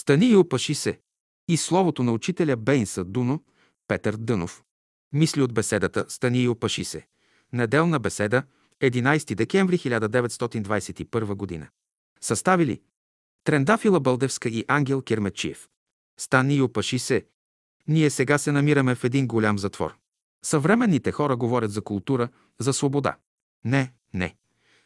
Стани и опаши се. И словото на учителя Бейнса Дуно, Петър Дънов. Мисли от беседата Стани и опаши се. Неделна беседа, 11 декември 1921 година. Съставили Трендафила Бълдевска и Ангел Кермечиев. Стани и опаши се. Ние сега се намираме в един голям затвор. Съвременните хора говорят за култура, за свобода. Не, не.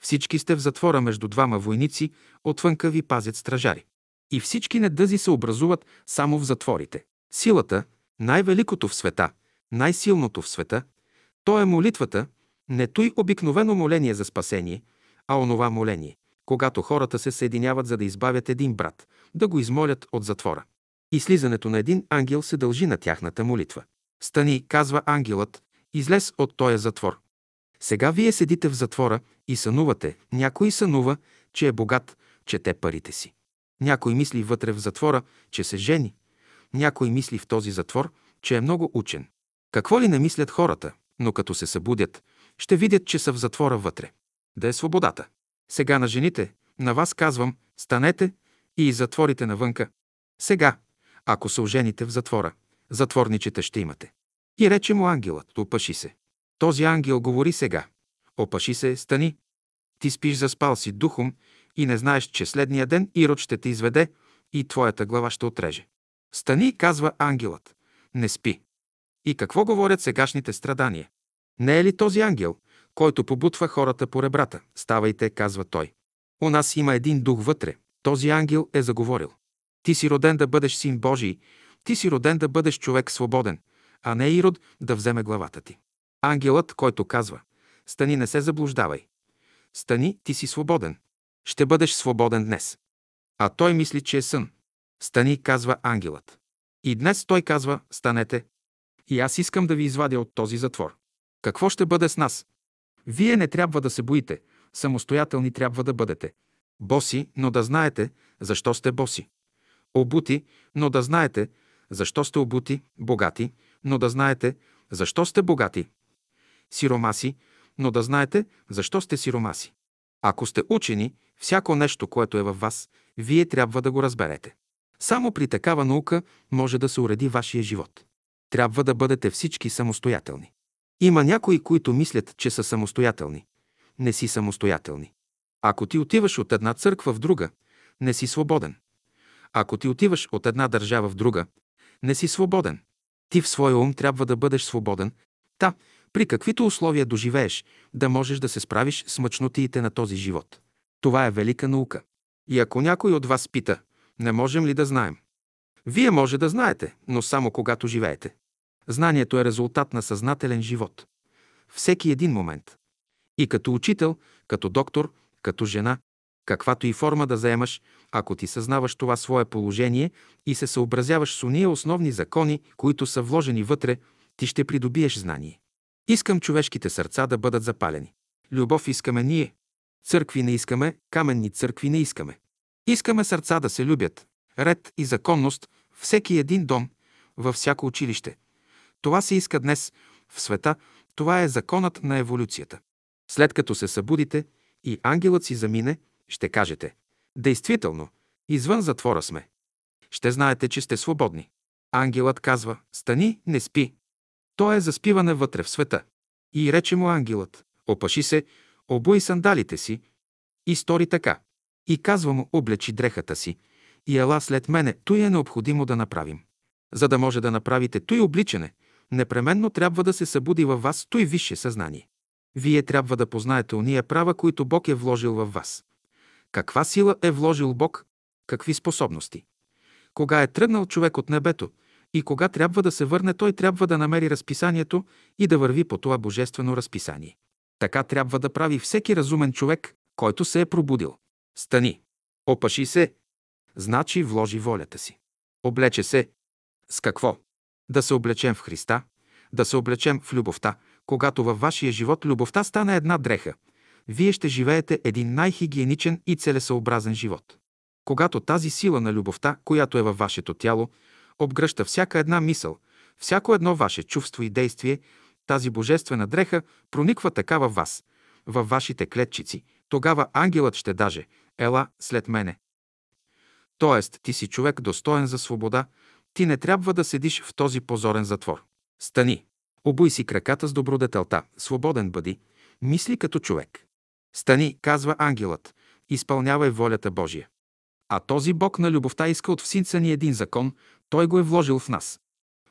Всички сте в затвора между двама войници, отвънка ви пазят стражари. И всички недъзи се образуват само в затворите. Силата, най-великото в света, най-силното в света, то е молитвата, не той обикновено моление за спасение, а онова моление, когато хората се съединяват за да избавят един брат, да го измолят от затвора. И слизането на един ангел се дължи на тяхната молитва. Стани, казва ангелът, излез от този затвор. Сега вие седите в затвора и сънувате. Някой сънува, че е богат, чете парите си. Някой мисли вътре в затвора, че се жени. Някой мисли в този затвор, че е много учен. Какво ли не мислят хората, но като се събудят, ще видят, че са в затвора вътре. Да е свободата. Сега на жените, на вас казвам, станете и затворите навънка. Сега, ако се ожените в затвора, затворничета ще имате. И рече му ангелът, опаши се. Този ангел говори сега. Опаши се, стани. Ти спиш заспал си духом и не знаеш, че следния ден Ирод ще те изведе и твоята глава ще отреже. Стани, казва ангелът. Не спи. И какво говорят сегашните страдания? Не е ли този ангел, който побутва хората по ребрата? Ставайте, казва той. У нас има един дух вътре. Този ангел е заговорил. Ти си роден да бъдеш син Божий, ти си роден да бъдеш човек свободен, а не Ирод да вземе главата ти. Ангелът, който казва, стани, не се заблуждавай. Стани, ти си свободен. Ще бъдеш свободен днес. А той мисли, че е сън. Стани, казва ангелът. И днес той казва, станете. И аз искам да ви извадя от този затвор. Какво ще бъде с нас? Вие не трябва да се боите. Самостоятелни трябва да бъдете. Боси, но да знаете, защо сте боси. Обути, но да знаете, защо сте обути, богати, но да знаете, защо сте богати. Сиромаси, но да знаете, защо сте сиромаси. Ако сте учени, всяко нещо, което е във вас, вие трябва да го разберете. Само при такава наука може да се уреди вашия живот. Трябва да бъдете всички самостоятелни. Има някои, които мислят, че са самостоятелни. Не си самостоятелни. Ако ти отиваш от една църква в друга, не си свободен. Ако ти отиваш от една държава в друга, не си свободен. Ти в своя ум трябва да бъдеш свободен, та, при каквито условия доживееш, да можеш да се справиш с мъчнотиите на този живот. Това е велика наука. И ако някой от вас пита, не можем ли да знаем? Вие може да знаете, но само когато живеете. Знанието е резултат на съзнателен живот. Всеки един момент. И като учител, като доктор, като жена, каквато и форма да заемаш, ако ти съзнаваш това свое положение и се съобразяваш с уния основни закони, които са вложени вътре, ти ще придобиеш знание. Искам човешките сърца да бъдат запалени. Любов искаме ние. Църкви не искаме, каменни църкви не искаме. Искаме сърца да се любят. Ред и законност всеки един дом, във всяко училище. Това се иска днес в света, това е законът на еволюцията. След като се събудите и ангелът си замине, ще кажете Действително, извън затвора сме. Ще знаете, че сте свободни. Ангелът казва Стани, не спи. То е заспиване вътре в света. И рече му ангелът Опаши се, обуй сандалите си и стори така. И казва му, облечи дрехата си и ела след мене, той е необходимо да направим. За да може да направите той обличане, непременно трябва да се събуди във вас той висше съзнание. Вие трябва да познаете уния права, които Бог е вложил във вас. Каква сила е вложил Бог? Какви способности? Кога е тръгнал човек от небето и кога трябва да се върне, той трябва да намери разписанието и да върви по това божествено разписание. Така трябва да прави всеки разумен човек, който се е пробудил. Стани. Опаши се. Значи вложи волята си. Облече се. С какво? Да се облечем в Христа, да се облечем в любовта, когато във вашия живот любовта стане една дреха, вие ще живеете един най-хигиеничен и целесъобразен живот. Когато тази сила на любовта, която е във вашето тяло, обгръща всяка една мисъл, всяко едно ваше чувство и действие, тази божествена дреха прониква така във вас, във вашите клетчици, тогава ангелът ще даже «Ела след мене». Тоест, ти си човек достоен за свобода, ти не трябва да седиш в този позорен затвор. Стани! Обуй си краката с добродетелта, свободен бъди, мисли като човек. Стани, казва ангелът, изпълнявай волята Божия. А този Бог на любовта иска от всинца ни един закон, той го е вложил в нас.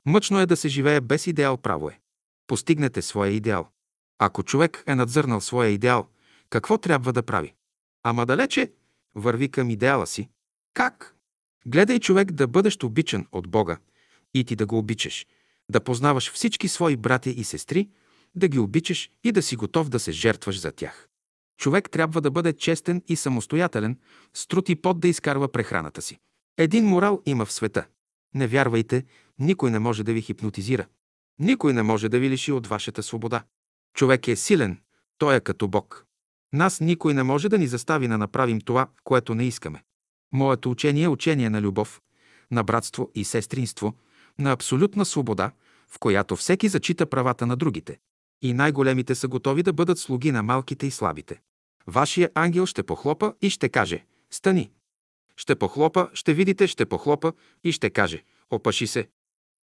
Мъчно е да се живее без идеал, право е. Постигнете своя идеал. Ако човек е надзърнал своя идеал, какво трябва да прави? Ама далече върви към идеала си. Как? Гледай човек да бъдеш обичан от Бога и ти да го обичаш, да познаваш всички свои братя и сестри, да ги обичаш и да си готов да се жертваш за тях. Човек трябва да бъде честен и самостоятелен, с труд и пот да изкарва прехраната си. Един морал има в света. Не вярвайте, никой не може да ви хипнотизира. Никой не може да ви лиши от вашата свобода. Човек е силен, той е като Бог. Нас никой не може да ни застави да направим това, което не искаме. Моето учение е учение на любов, на братство и сестринство, на абсолютна свобода, в която всеки зачита правата на другите. И най-големите са готови да бъдат слуги на малките и слабите. Вашия ангел ще похлопа и ще каже «Стани!» Ще похлопа, ще видите, ще похлопа и ще каже «Опаши се!»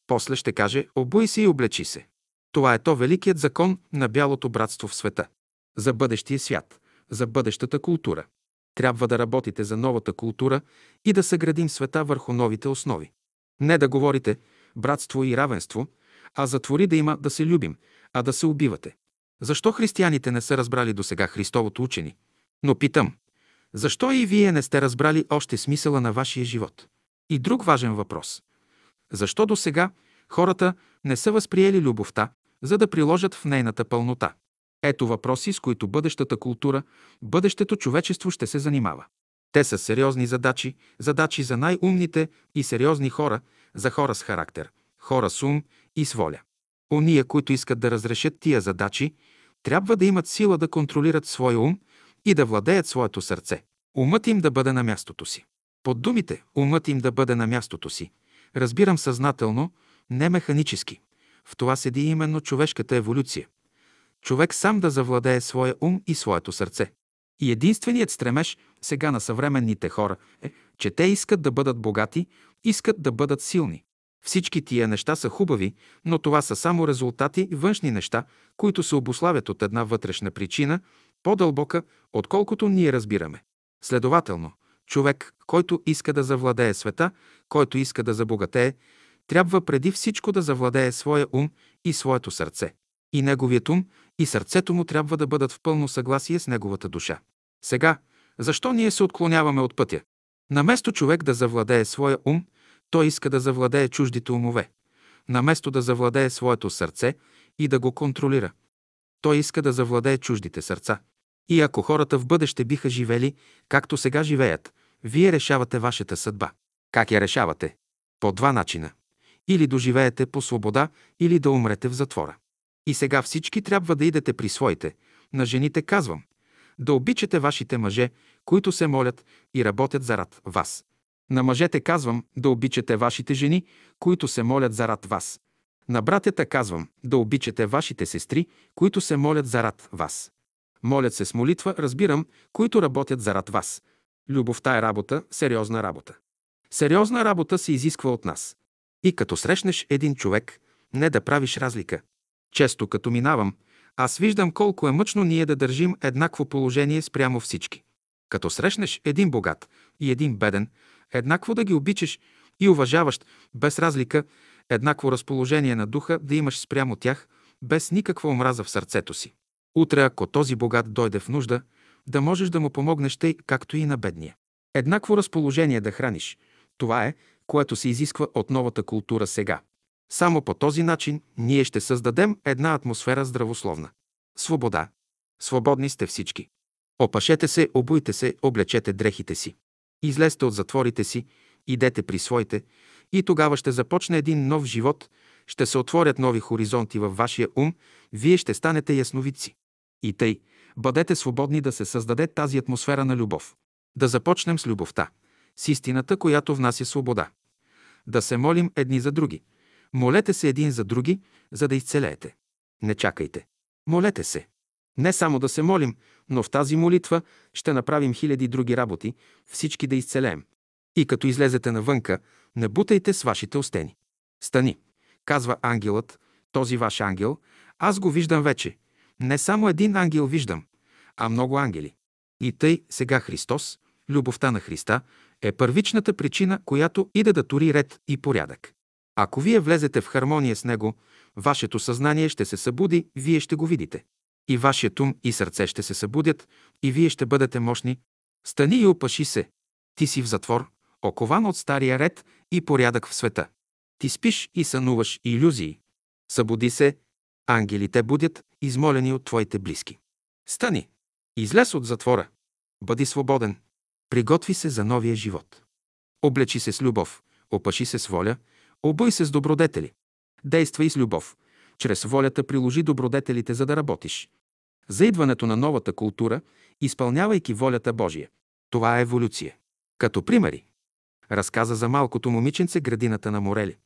После ще каже «Обуй се и облечи се!» Това е то великият закон на бялото братство в света. За бъдещия свят, за бъдещата култура. Трябва да работите за новата култура и да съградим света върху новите основи. Не да говорите братство и равенство, а затвори да има да се любим, а да се убивате. Защо християните не са разбрали до сега Христовото учени? Но питам, защо и вие не сте разбрали още смисъла на вашия живот? И друг важен въпрос. Защо до сега хората не са възприели любовта, за да приложат в нейната пълнота? Ето въпроси, с които бъдещата култура, бъдещето човечество ще се занимава. Те са сериозни задачи, задачи за най-умните и сериозни хора, за хора с характер, хора с ум и с воля. Ония, които искат да разрешат тия задачи, трябва да имат сила да контролират своя ум и да владеят своето сърце. Умът им да бъде на мястото си. Под думите «умът им да бъде на мястото си» разбирам съзнателно, не механически. В това седи именно човешката еволюция. Човек сам да завладее своя ум и своето сърце. И единственият стремеж сега на съвременните хора е, че те искат да бъдат богати, искат да бъдат силни. Всички тия неща са хубави, но това са само резултати, външни неща, които се обославят от една вътрешна причина, по-дълбока, отколкото ние разбираме. Следователно, човек, който иска да завладее света, който иска да забогатее, трябва преди всичко да завладее своя ум и своето сърце. И неговият ум и сърцето му трябва да бъдат в пълно съгласие с неговата душа. Сега, защо ние се отклоняваме от пътя? Наместо човек да завладее своя ум, той иска да завладее чуждите умове. Наместо да завладее своето сърце и да го контролира. Той иска да завладее чуждите сърца. И ако хората в бъдеще биха живели, както сега живеят, вие решавате вашата съдба. Как я решавате? По два начина. Или доживеете по свобода, или да умрете в затвора. И сега всички трябва да идете при своите. На жените казвам, да обичате вашите мъже, които се молят и работят зарад вас. На мъжете казвам да обичате вашите жени, които се молят зарад вас. На братята казвам да обичате вашите сестри, които се молят зарад вас. Молят се с молитва, разбирам, които работят зарад вас. Любовта е работа, сериозна работа. Сериозна работа се изисква от нас. И като срещнеш един човек, не да правиш разлика. Често като минавам, аз виждам колко е мъчно ние да държим еднакво положение спрямо всички. Като срещнеш един богат и един беден, еднакво да ги обичаш и уважаваш, без разлика, еднакво разположение на духа да имаш спрямо тях, без никаква омраза в сърцето си. Утре, ако този богат дойде в нужда, да можеш да му помогнеш тъй, както и на бедния. Еднакво разположение да храниш. Това е, което се изисква от новата култура сега. Само по този начин ние ще създадем една атмосфера здравословна. Свобода. Свободни сте всички. Опашете се, обуйте се, облечете дрехите си. Излезте от затворите си, идете при своите и тогава ще започне един нов живот, ще се отворят нови хоризонти във вашия ум, вие ще станете ясновидци. И тъй, бъдете свободни да се създаде тази атмосфера на любов. Да започнем с любовта, с истината, която внася свобода. Да се молим едни за други. Молете се един за други, за да изцелеете. Не чакайте. Молете се. Не само да се молим, но в тази молитва ще направим хиляди други работи, всички да изцелеем. И като излезете навънка, не бутайте с вашите остени. Стани, казва ангелът, този ваш ангел, аз го виждам вече. Не само един ангел виждам, а много ангели. И тъй сега Христос, любовта на Христа, е първичната причина, която иде да тури ред и порядък. Ако вие влезете в хармония с Него, вашето съзнание ще се събуди, вие ще го видите. И вашият ум и сърце ще се събудят, и вие ще бъдете мощни. Стани и опаши се. Ти си в затвор, окован от стария ред и порядък в света. Ти спиш и сънуваш иллюзии. Събуди се, ангелите будят, измолени от твоите близки. Стани, излез от затвора, бъди свободен, приготви се за новия живот. Облечи се с любов, опаши се с воля, объй се с добродетели. Действай с любов. Чрез волята приложи добродетелите, за да работиш. За идването на новата култура, изпълнявайки волята Божия. Това е еволюция. Като примери. Разказа за малкото момиченце градината на Морели.